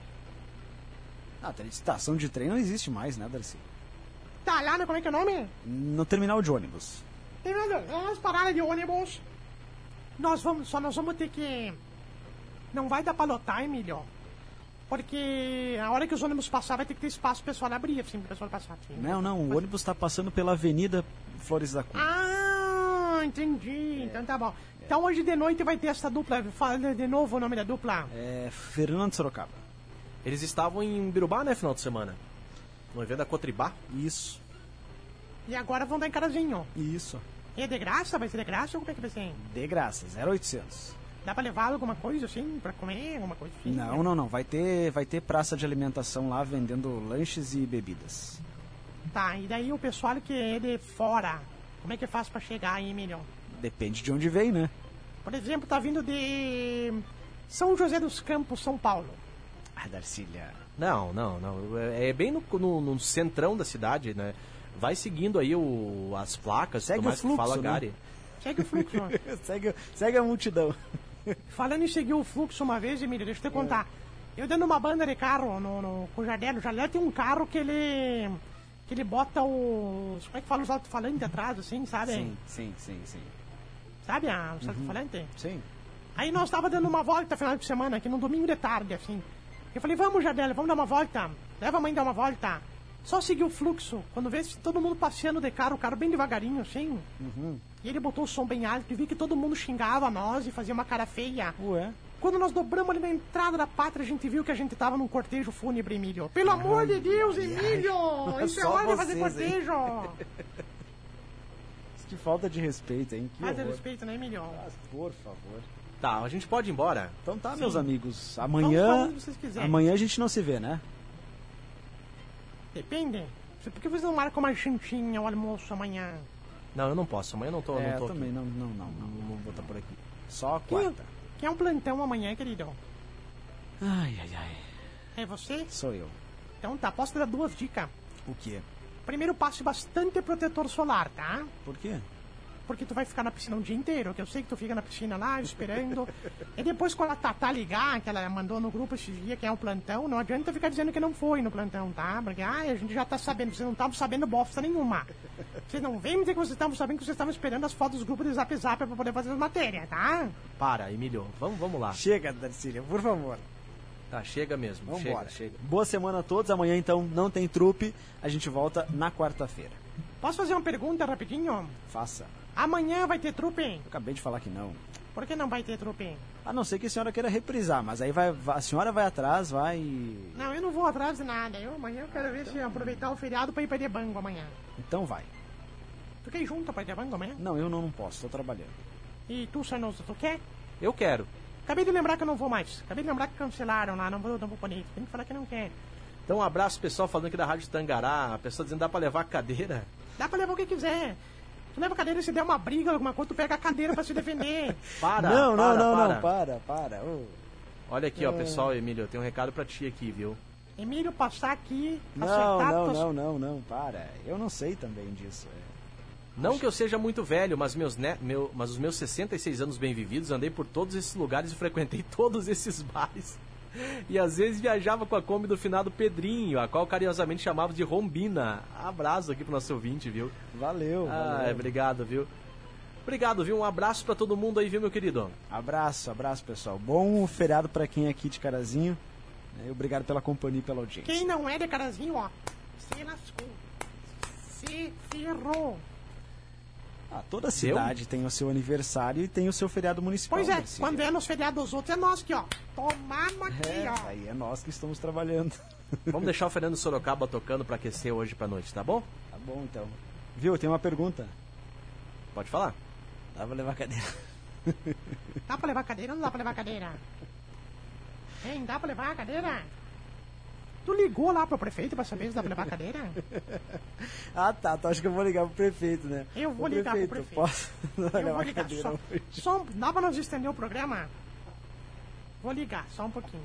C: Ah, estação de trem não existe mais, né, Darcy?
A: Tá lá, no, como é que é o nome?
C: No terminal de ônibus.
A: Tem nada, umas paradas de ônibus. Nós vamos, só nós vamos ter que. Não vai dar pra lotar, Emílio. Porque a hora que os ônibus passar vai ter que ter espaço pro pessoal abrir, assim, pro pessoal passar. Assim.
C: Não, não, o ônibus tá passando pela Avenida Flores da Cunha.
A: Ah, entendi. Então tá bom. Então hoje de noite vai ter essa dupla. Fala de novo o nome da dupla.
C: É Fernando Sorocaba.
D: Eles estavam em Birubá, né, final de semana? No evento da Cotribá.
C: Isso,
A: E agora vão dar em Carazinho.
C: isso.
A: E é de graça? Vai ser de graça ou como é que vai ser?
C: De graça, 0800.
A: Dá pra levar alguma coisa assim, pra comer, alguma coisa assim?
C: Não, não, não. Vai ter, vai ter praça de alimentação lá vendendo lanches e bebidas.
A: Tá, e daí o pessoal que é de fora, como é que faz pra chegar aí, Emílio?
C: Depende de onde vem, né?
A: Por exemplo, tá vindo de São José dos Campos, São Paulo.
C: Ah, Darcília.
D: Não, não, não. É é bem no, no- no centrão da cidade, né? Vai seguindo aí o, as placas,
C: Segue o fluxo,
D: que fala
C: né?
D: Gary.
A: Segue o fluxo. [laughs]
C: segue, segue a multidão. [laughs]
A: Falando em seguir o fluxo uma vez, Emílio, deixa eu te contar. Eu dando uma banda de carro no, no, com o Jardel. O Jardel tem um carro que ele. que ele bota os. como é que fala os alto-falantes atrás, assim, sabe?
C: Sim, sim, sim, sim.
A: Sabe a, os alto-falantes?
C: Sim.
A: Aí nós tava dando uma volta final de semana, aqui num domingo de tarde, assim. Eu falei, vamos, Jardel, vamos dar uma volta. Leva a mãe dar uma volta. Só seguir o fluxo. Quando vê todo mundo passeando de carro, o carro bem devagarinho, assim. E ele botou o som bem alto e vi que todo mundo xingava nós e fazia uma cara feia.
C: Ué?
A: Quando nós dobramos ali na entrada da pátria, a gente viu que a gente tava num cortejo fúnebre, Emílio. Pelo amor de Deus, Emílio! [laughs] Isso é hora de fazer cortejo! [laughs]
C: Que falta de respeito, hein? Que
A: Mais
C: horror.
A: respeito, né, Emílio?
C: Mas, por favor.
D: Tá, a gente pode ir embora?
C: Então tá,
A: Sim.
C: meus amigos. Amanhã.
A: onde vocês quiserem.
C: Amanhã a gente não se vê, né?
A: Depende. Por que vocês não marcam uma jantinha, o almoço amanhã?
D: Não, eu não posso. Amanhã eu não tô,
C: é,
D: não tô
C: eu também não, não, não, não, não vou estar por aqui. Só
A: Quem,
C: quarta.
A: quem é um plantão amanhã, querido?
C: Ai, ai, ai.
A: É você?
C: Sou eu.
A: Então tá, posso te dar duas dicas.
C: O quê?
A: Primeiro, passe bastante protetor solar, tá?
C: Por quê?
A: Porque tu vai ficar na piscina o dia inteiro, que eu sei que tu fica na piscina lá esperando. e depois quando a Tatá ligar, que ela mandou no grupo esses dias que é um plantão, não adianta ficar dizendo que não foi no plantão, tá? Porque ah, a gente já tá sabendo, vocês não estavam sabendo bosta nenhuma. Vocês não vêm dizer que vocês estavam sabendo que vocês estavam esperando as fotos dos grupos de zap zap pra poder fazer as matérias, tá?
D: Para, Emílio. Vamos, vamos lá.
C: Chega, Darcília, por favor.
D: Tá, chega mesmo.
C: Vamos
D: chega,
C: embora.
D: chega.
C: Boa semana a todos. Amanhã, então, não tem trupe. A gente volta na quarta-feira.
A: Posso fazer uma pergunta rapidinho?
C: Faça.
A: Amanhã vai ter trupe?
C: Eu acabei de falar que não.
A: Por que não vai ter trupe?
C: A não ser que a senhora queira reprisar, mas aí vai, a senhora vai atrás, vai.
A: Não, eu não vou atrás de nada. Eu amanhã eu quero ver se aproveitar o feriado pra ir pra Debango amanhã.
C: Então vai.
A: Tu quer ir junto pra Debango amanhã?
C: Não, eu não, não posso, tô trabalhando.
A: E tu, Sarnoso, tu quer?
D: Eu quero.
A: Acabei de lembrar que eu não vou mais. Acabei de lembrar que cancelaram lá, não vou, não vou poder. Tem que falar que não quer.
D: Então, um abraço pessoal falando aqui da Rádio Tangará. A pessoa dizendo que dá pra levar a cadeira.
A: Dá pra levar o que quiser. Tu leva a cadeira, se der uma briga, alguma coisa, tu pega a cadeira pra se defender. [laughs]
D: Para,
C: não, não,
D: para,
C: não,
D: para.
C: não, para, para. Ô.
D: Olha aqui, ó, pessoal, Emílio, eu tenho um recado pra ti aqui, viu?
A: Emílio, passar aqui,
C: Não,
A: acertar
C: não,
A: tuas-
C: não, não, não, para. Eu não sei também disso. é.
D: Não que eu seja muito velho, mas, meus ne... meu... mas os meus 66 anos bem vividos, andei por todos esses lugares e frequentei [laughs] todos esses bares. E às vezes viajava com a Kombi do finado Pedrinho, a qual carinhosamente chamava de Rombina. Abraço aqui pro nosso ouvinte, viu?
C: Valeu,
D: Ah,
C: valeu.
D: obrigado, viu? Obrigado, viu? Um abraço pra todo mundo aí, viu, meu querido?
C: Abraço, abraço, pessoal. Bom feriado pra quem é aqui de Carazinho. E Obrigado pela companhia e pela audiência.
A: Quem não é de carazinho, ó, se lascou. Se ferrou.
C: Ah, toda cidade tem o seu aniversário e tem o seu feriado municipal.
A: Pois é,
C: Darcília.
A: quando é nos feriados dos outros, é nós aqui, ó. Tomamos aqui,
C: É,
A: ó.
C: aí é nós que estamos trabalhando. [laughs]
D: Vamos deixar o Fernando Sorocaba tocando pra aquecer hoje pra noite, tá bom?
C: Tá bom, então. Viu, tem uma pergunta.
D: Pode falar.
C: Dá pra levar a cadeira.
A: Dá pra levar cadeira ou não dá pra levar cadeira? Hein, dá pra levar a cadeira? Tu ligou lá pro prefeito pra saber se dá pra levar a cadeira? [laughs]
C: Ah, tá. Tu acha que eu vou ligar pro prefeito, né?
A: Eu vou
C: Ô,
A: ligar pro prefeito.
C: Posso [laughs]
A: Eu
C: levar
A: vou
C: a
A: ligar
C: cadeira
A: só,
C: hoje?
A: só. um- Dá pra nós estender o programa? Vou ligar, só um pouquinho.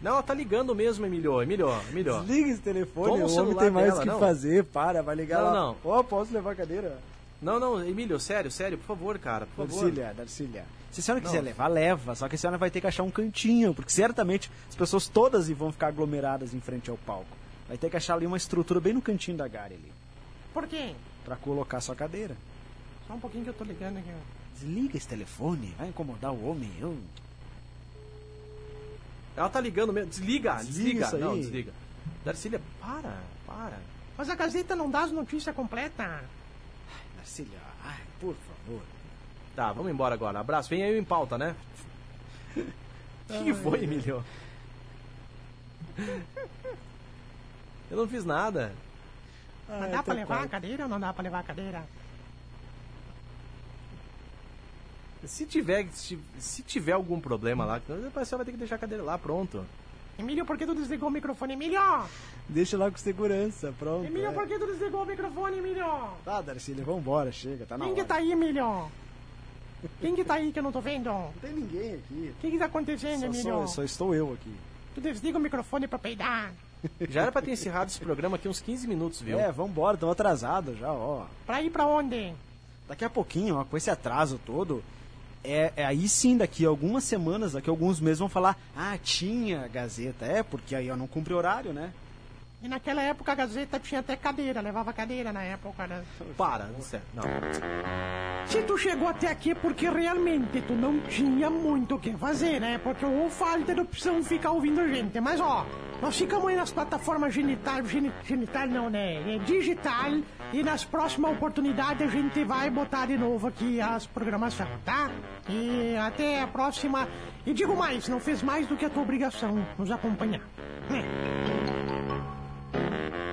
D: Não, tá ligando mesmo, Emílio. Emílio, Emílio.
C: Desliga esse telefone,
D: Toma o
C: o homem tem mais o que
D: não.
C: fazer. Para, vai ligar
D: Não,
C: lá.
D: não.
C: Ó, posso levar a cadeira?
D: Não, não, Emílio, sério, sério, por favor, cara, por favor.
C: Darcília, Darcília. Se a senhora quiser
D: Não.
C: levar, leva. Só que a senhora vai ter que achar um cantinho, porque certamente as pessoas todas vão ficar aglomeradas em frente ao palco. Vai ter que achar ali uma estrutura bem no cantinho da Gare ali,
A: Por quê?
C: pra colocar sua cadeira.
A: Só um pouquinho que eu tô ligando aqui.
C: Desliga esse telefone, vai incomodar o homem. Eu...
D: Ela tá ligando mesmo. Desliga,
C: Desliga
D: desliga.
C: isso aí.
D: Não, desliga. Darcília, para, para.
A: Mas a Gazeta não dá as notícias completas.
C: Darcília, ai, por favor.
D: Tá, vamos embora agora. Abraço. Vem aí em pauta, né? O [laughs] que foi, Emílio? Eu não fiz nada.
A: Mas
C: Ai,
A: dá pra levar a cadeira ou não dá pra levar a cadeira?
D: Se tiver, se, se tiver algum problema lá, depois você vai ter que deixar a cadeira lá, pronto.
A: Emílio, por que tu desligou o microfone? Emílio!
C: Deixa lá com segurança, pronto.
A: Emílio,
C: é.
A: por que tu desligou o microfone, Emílio?
C: Tá, Darcília, vambora, chega, tá na
A: Quem
C: hora.
A: que tá aí, Emílio? Quem que tá aí que eu não tô vendo?
C: Não tem ninguém aqui.
A: O que que tá acontecendo,
C: Só,
A: Emílio?
C: só, só estou eu aqui.
A: Tu desliga o microfone pra peidar.
D: Já era pra ter encerrado esse programa aqui uns 15 minutos, viu?
C: É, vambora, estamos atrasados já, ó.
A: Pra ir pra onde?
C: Daqui a pouquinho, ó, com esse atraso todo, é, é aí sim, daqui a algumas semanas, daqui a alguns meses vão falar, ah, tinha Gazeta. É, porque aí eu não cumpre horário, né?
A: E naquela época a Gazeta tinha até cadeira, levava cadeira na época. Né?
D: Para, sério. Não.
A: Se tu chegou até aqui é porque realmente tu não tinha muito o que fazer, né? Porque ou falta de opção ficar ouvindo a gente. Mas ó, nós ficamos aí nas plataformas genital, geni- genital não, né? É digital. E nas próximas oportunidades a gente vai botar de novo aqui as programações, tá? E até a próxima. E digo mais, não fez mais do que a tua obrigação nos acompanhar. né? Mm-hmm.